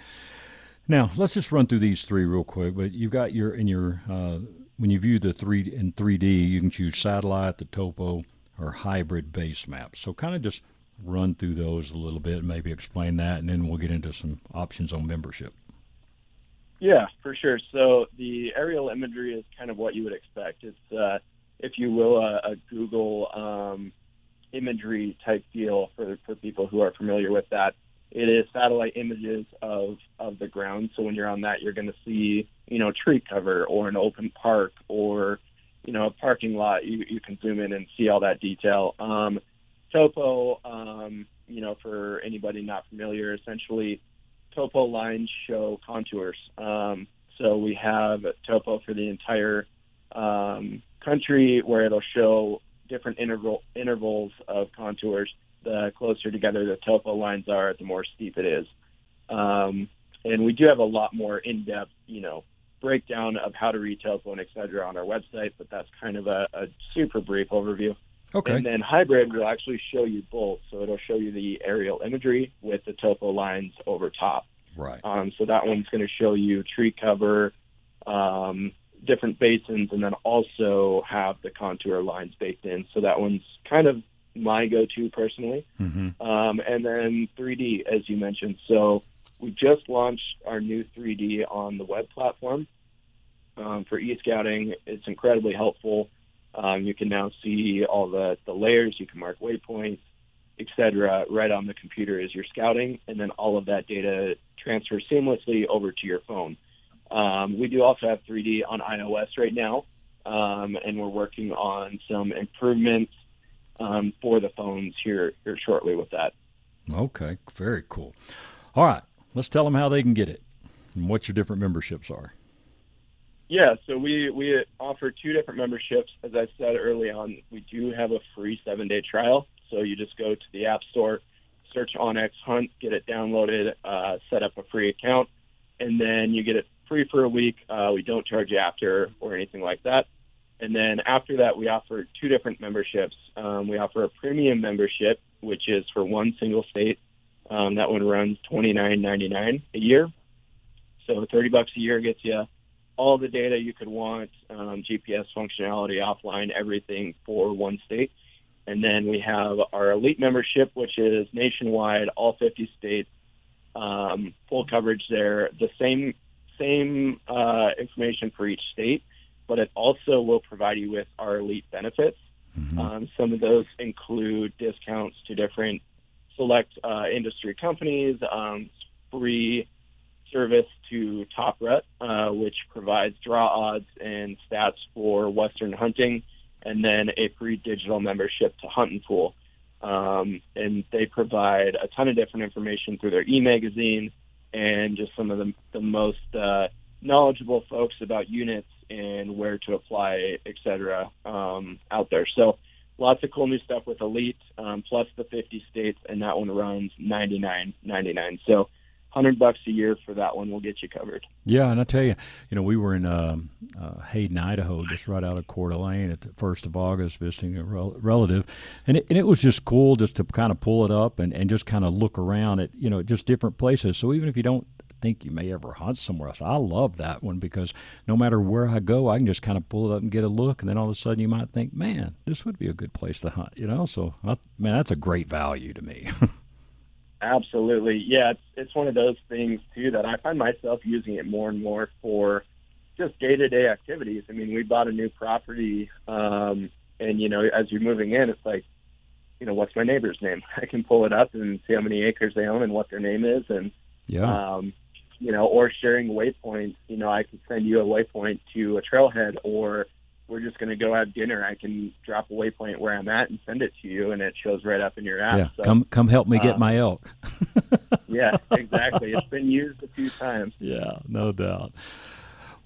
Now let's just run through these three real quick. But you've got your in your uh, when you view the three in 3D, you can choose satellite, the topo, or hybrid base maps. So kind of just run through those a little bit, and maybe explain that, and then we'll get into some options on membership.
Yeah, for sure. So the aerial imagery is kind of what you would expect. It's, uh, if you will, a, a Google um, imagery type deal for, for people who are familiar with that. It is satellite images of, of the ground. So when you're on that, you're going to see, you know, tree cover or an open park or, you know, a parking lot. You, you can zoom in and see all that detail. Um, topo, um, you know, for anybody not familiar, essentially topo lines show contours. Um, so we have topo for the entire um, country where it'll show different interval intervals of contours. The closer together the topo lines are, the more steep it is. Um, and we do have a lot more in-depth, you know, breakdown of how to read topo and et cetera on our website, but that's kind of a, a super brief overview.
Okay.
And then hybrid will actually show you both. So it'll show you the aerial imagery with the topo lines over top.
Right.
Um, so that one's going to show you tree cover, um, different basins, and then also have the contour lines baked in. So that one's kind of my go-to personally.
Mm-hmm.
Um, and then 3D, as you mentioned. So we just launched our new 3D on the web platform um, for e-scouting. It's incredibly helpful. Um, you can now see all the, the layers. You can mark waypoints, etc., right on the computer as you're scouting, and then all of that data transfers seamlessly over to your phone. Um, we do also have 3D on iOS right now, um, and we're working on some improvements um, for the phones here, here shortly with that.
Okay, very cool. All right, let's tell them how they can get it and what your different memberships are.
Yeah, so we we offer two different memberships. As I said early on, we do have a free seven day trial. So you just go to the App Store, search onX Hunt, get it downloaded, uh, set up a free account, and then you get it free for a week. Uh, we don't charge you after or anything like that. And then after that, we offer two different memberships. Um, we offer a premium membership, which is for one single state. Um, that one runs twenty nine ninety nine a year. So thirty bucks a year gets you all the data you could want, um, GPS functionality, offline, everything for one state. And then we have our elite membership, which is nationwide, all 50 states, um, full coverage there. The same same uh, information for each state, but it also will provide you with our elite benefits. Mm-hmm. Um, some of those include discounts to different select uh, industry companies, um, free service to Top Rut, uh, which provides draw odds and stats for Western hunting, and then a free digital membership to Huntin' Fool. Um, and they provide a ton of different information through their e-magazine and just some of the, the most uh, knowledgeable folks about units and where to apply, et cetera, um, out there. So lots of cool new stuff with Elite, um, plus the 50 states, and that one runs 99.99. So hundred bucks a year for that one will get you covered.
Yeah, and I tell you, you know, we were in um, uh, Hayden, Idaho, just right out of Coeur d'Alene at the first of August, visiting a rel- relative, and it, and it was just cool just to kind of pull it up and, and just kind of look around at you know just different places. So even if you don't think you may ever hunt somewhere else. I love that one because no matter where I go, I can just kind of pull it up and get a look, and then all of a sudden you might think, man, this would be a good place to hunt, you know? So, I, man, that's a great value to me. [laughs]
Absolutely. Yeah, it's it's one of those things too that I find myself using it more and more for just day-to-day activities. I mean, we bought a new property um and you know, as you're moving in, it's like you know, what's my neighbor's name? [laughs] I can pull it up and see how many acres they own and what their name is and
yeah.
um you know, or sharing waypoints, you know, I can send you a waypoint to a trailhead or we're just going to go have dinner. I can drop a waypoint where I'm at and send it to you, and it shows right up in your app.
Yeah, so, come come help me get
um,
my elk. [laughs]
yeah, exactly. It's been used a few times.
Yeah, no doubt.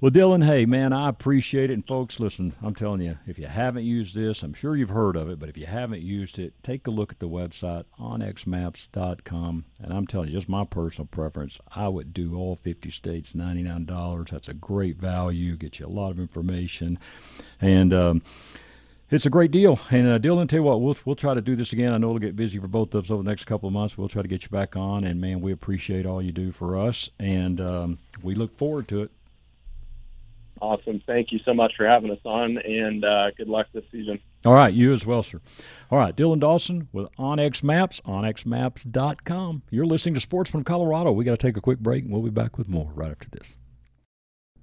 Well, Dylan, hey, man, I appreciate it. And folks, listen, I'm telling you, if you haven't used this, I'm sure you've heard of it, but if you haven't used it, take a look at the website, onxmaps.com. And I'm telling you, just my personal preference, I would do all 50 states, $99. That's a great value, get you a lot of information. And, um, it's a great deal. And uh, Dylan, tell you what, we'll we'll try to do this again. I know it'll get busy for both of us over the next couple of months. We'll try to get you back on. And man, we appreciate all you do for us, and um, we look forward to it.
Awesome. Thank you so much for having us on, and uh, good luck this season.
All right, you as well, sir. All right, Dylan Dawson with onX Maps, onxmaps.com. You're listening to Sportsman Colorado. We got to take a quick break, and we'll be back with more right after this.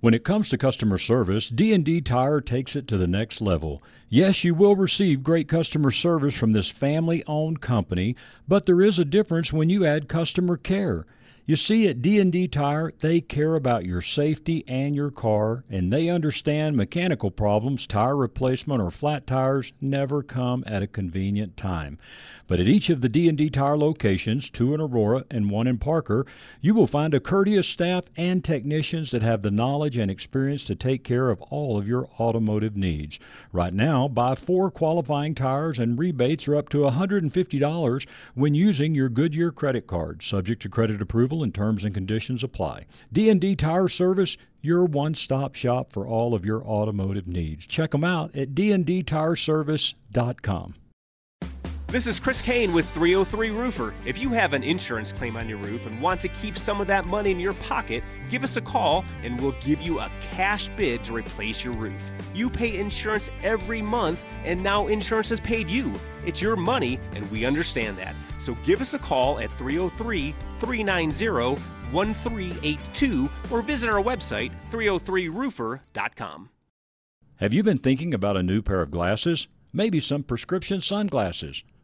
When it comes to customer service, D&D Tire takes it to the next level. Yes, you will receive great customer service from this family-owned company, but there is a difference when you add customer care. You see, at D&D Tire, they care about your safety and your car, and they understand mechanical problems, tire replacement, or flat tires never come at a convenient time. But at each of the D&D Tire locations, two in Aurora and one in Parker, you will find a courteous staff and technicians that have the knowledge and experience to take care of all of your automotive needs. Right now, buy four qualifying tires and rebates are up to $150 when using your Goodyear credit card, subject to credit approval and terms and conditions apply. D&D Tire Service, your one-stop shop for all of your automotive needs. Check them out at dndtireservice.com.
This is Chris Kane with 303 Roofer. If you have an insurance claim on your roof and want to keep some of that money in your pocket, give us a call and we'll give you a cash bid to replace your roof. You pay insurance every month and now insurance has paid you. It's your money and we understand that. So give us a call at 303 390 1382 or visit our website 303roofer.com.
Have you been thinking about a new pair of glasses? Maybe some prescription sunglasses?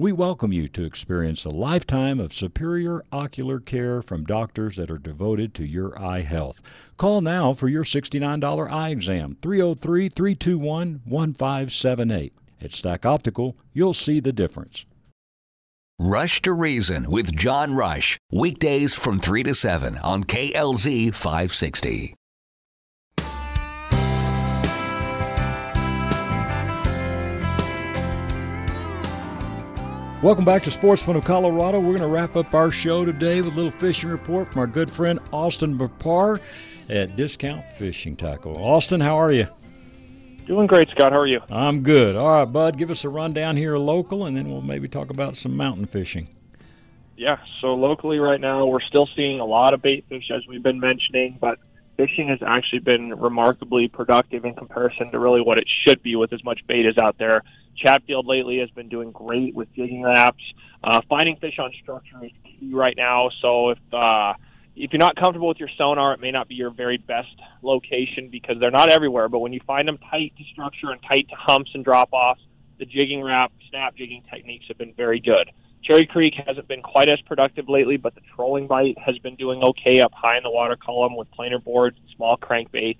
We welcome you to experience a lifetime of superior ocular care from doctors that are devoted to your eye health. Call now for your $69 eye exam, 303 321 1578. At Stack Optical, you'll see the difference.
Rush to Reason with John Rush, weekdays from 3 to 7 on KLZ 560.
Welcome back to Sportsman of Colorado. We're going to wrap up our show today with a little fishing report from our good friend Austin Bapar at Discount Fishing Tackle. Austin, how are you?
Doing great, Scott. How are you?
I'm good. All right, bud, give us a rundown here local, and then we'll maybe talk about some mountain fishing.
Yeah, so locally right now, we're still seeing a lot of bait fish, as we've been mentioning, but fishing has actually been remarkably productive in comparison to really what it should be with as much bait as out there. Chatfield lately has been doing great with jigging Raps. Uh, finding fish on structure is key right now. So if uh, if you're not comfortable with your sonar, it may not be your very best location because they're not everywhere. But when you find them tight to structure and tight to humps and drop offs, the jigging Rap, snap jigging techniques have been very good. Cherry Creek hasn't been quite as productive lately, but the trolling bite has been doing okay up high in the water column with planer boards and small crankbaits.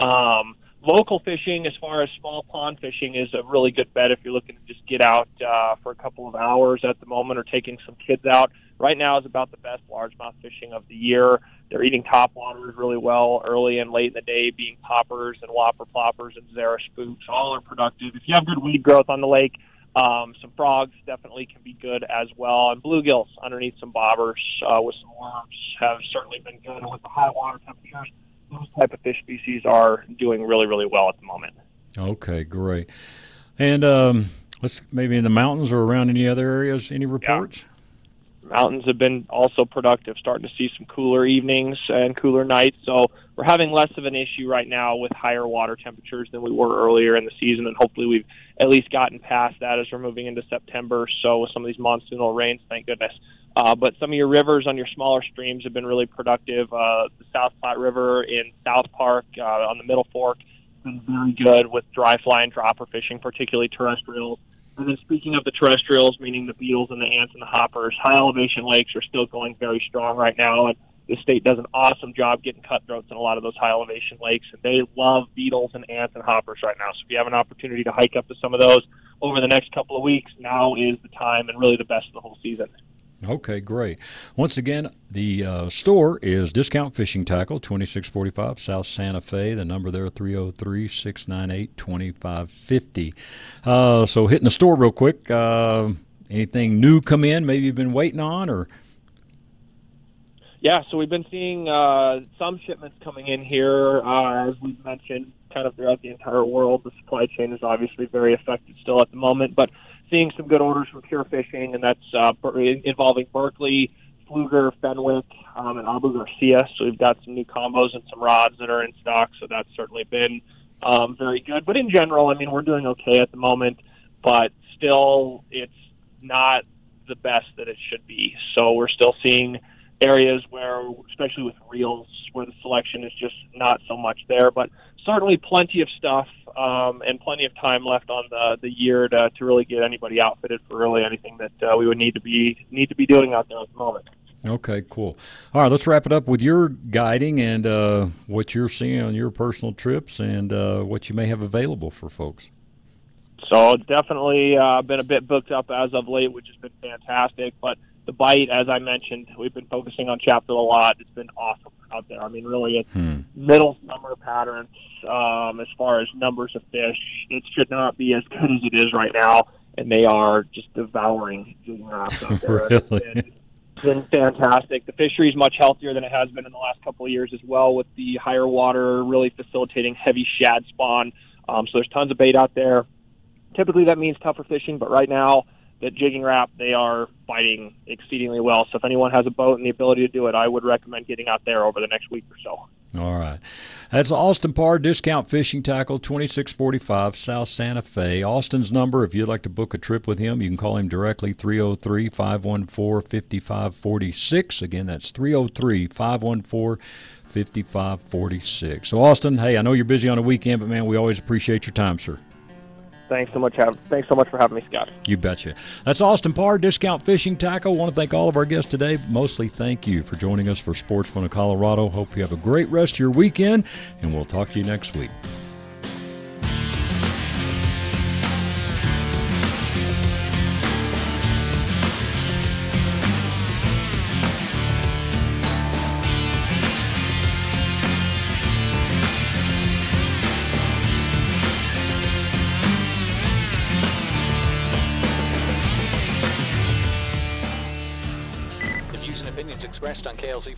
Um, local fishing, as far as small pond fishing, is a really good bet if you're looking to just get out uh, for a couple of hours at the moment or taking some kids out. Right now is about the best largemouth fishing of the year. They're eating top waters really well early and late in the day, being poppers and whopper ploppers and Zara spooks. All are productive. If you have good weed growth on the lake, um, some frogs definitely can be good as well, and bluegills underneath some bobbers uh, with some worms have certainly been good. And with the high water temperatures, those type of fish species are doing really, really well at the moment.
Okay, great. And um, let's maybe in the mountains or around any other areas, any reports?
Yeah. Mountains have been also productive, starting to see some cooler evenings and cooler nights. So we're having less of an issue right now with higher water temperatures than we were earlier in the season, and hopefully we've at least gotten past that as we're moving into September. So with some of these monsoonal rains, thank goodness. Uh, but some of your rivers on your smaller streams have been really productive. Uh, the South Platte River in South Park uh, on the Middle Fork has been very good with dry fly and dropper fishing, particularly terrestrials. And then speaking of the terrestrials, meaning the beetles and the ants and the hoppers, high elevation lakes are still going very strong right now. And the state does an awesome job getting cutthroats in a lot of those high elevation lakes. And they love beetles and ants and hoppers right now. So if you have an opportunity to hike up to some of those over the next couple of weeks, now is the time and really the best of the whole season.
Okay, great. Once again, the uh, store is Discount Fishing Tackle, 2645 South Santa Fe. The number there, 303 698 2550. Uh, so, hitting the store real quick. Uh, anything new come in, maybe you've been waiting on, or?
Yeah, so we've been seeing uh, some shipments coming in here, uh, as we've mentioned, kind of throughout the entire world. The supply chain is obviously very affected still at the moment, but seeing some good orders from Pure Fishing, and that's uh, involving Berkley, Pflueger, Fenwick, um, and Abu Garcia. So we've got some new combos and some rods that are in stock. So that's certainly been um, very good. But in general, I mean, we're doing okay at the moment, but still, it's not the best that it should be. So we're still seeing areas where, especially with reels, where the selection is just not so much there. But certainly plenty of stuff um, and plenty of time left on the the year to to really get anybody outfitted for really anything that uh, we would need to be need to be doing out there at the moment.
Okay, cool. All right, let's wrap it up with your guiding and uh, what you're seeing on your personal trips and uh, what you may have available for folks.
So definitely uh, been a bit booked up as of late, which has been fantastic. But the bite, as I mentioned, we've been focusing on Chatfield a lot. It's been awesome out there. I mean, really, it's hmm. middle summer patterns um, as far as numbers of fish. It should not be as good as it is right now, and they are just devouring Raps out there. [laughs]
really?
It's been, been fantastic. The fishery is much healthier than it has been in the last couple of years as well, with the higher water really facilitating heavy shad spawn. Um, so there's tons of bait out there. Typically, that means tougher fishing, but right now that jigging Rap, they are biting exceedingly well. So if anyone has a boat and the ability to do it, I would recommend getting out there over the next week or so.
All right. That's Austin Parr Discount Fishing Tackle, 2645 South Santa Fe. Austin's number, if you'd like to book a trip with him, you can call him directly, 303 514 5546. Again, that's 303 514 5546. So, Austin, hey, I know you're busy on a weekend, but man, we always appreciate your time, sir.
Thanks so much. Have, thanks so much for having me, Scott.
You betcha. That's Austin Parr, Discount Fishing Tackle. want to thank all of our guests today. Mostly thank you for joining us for Sportsman of Colorado. Hope you have a great rest of your weekend, and we'll talk to you next week.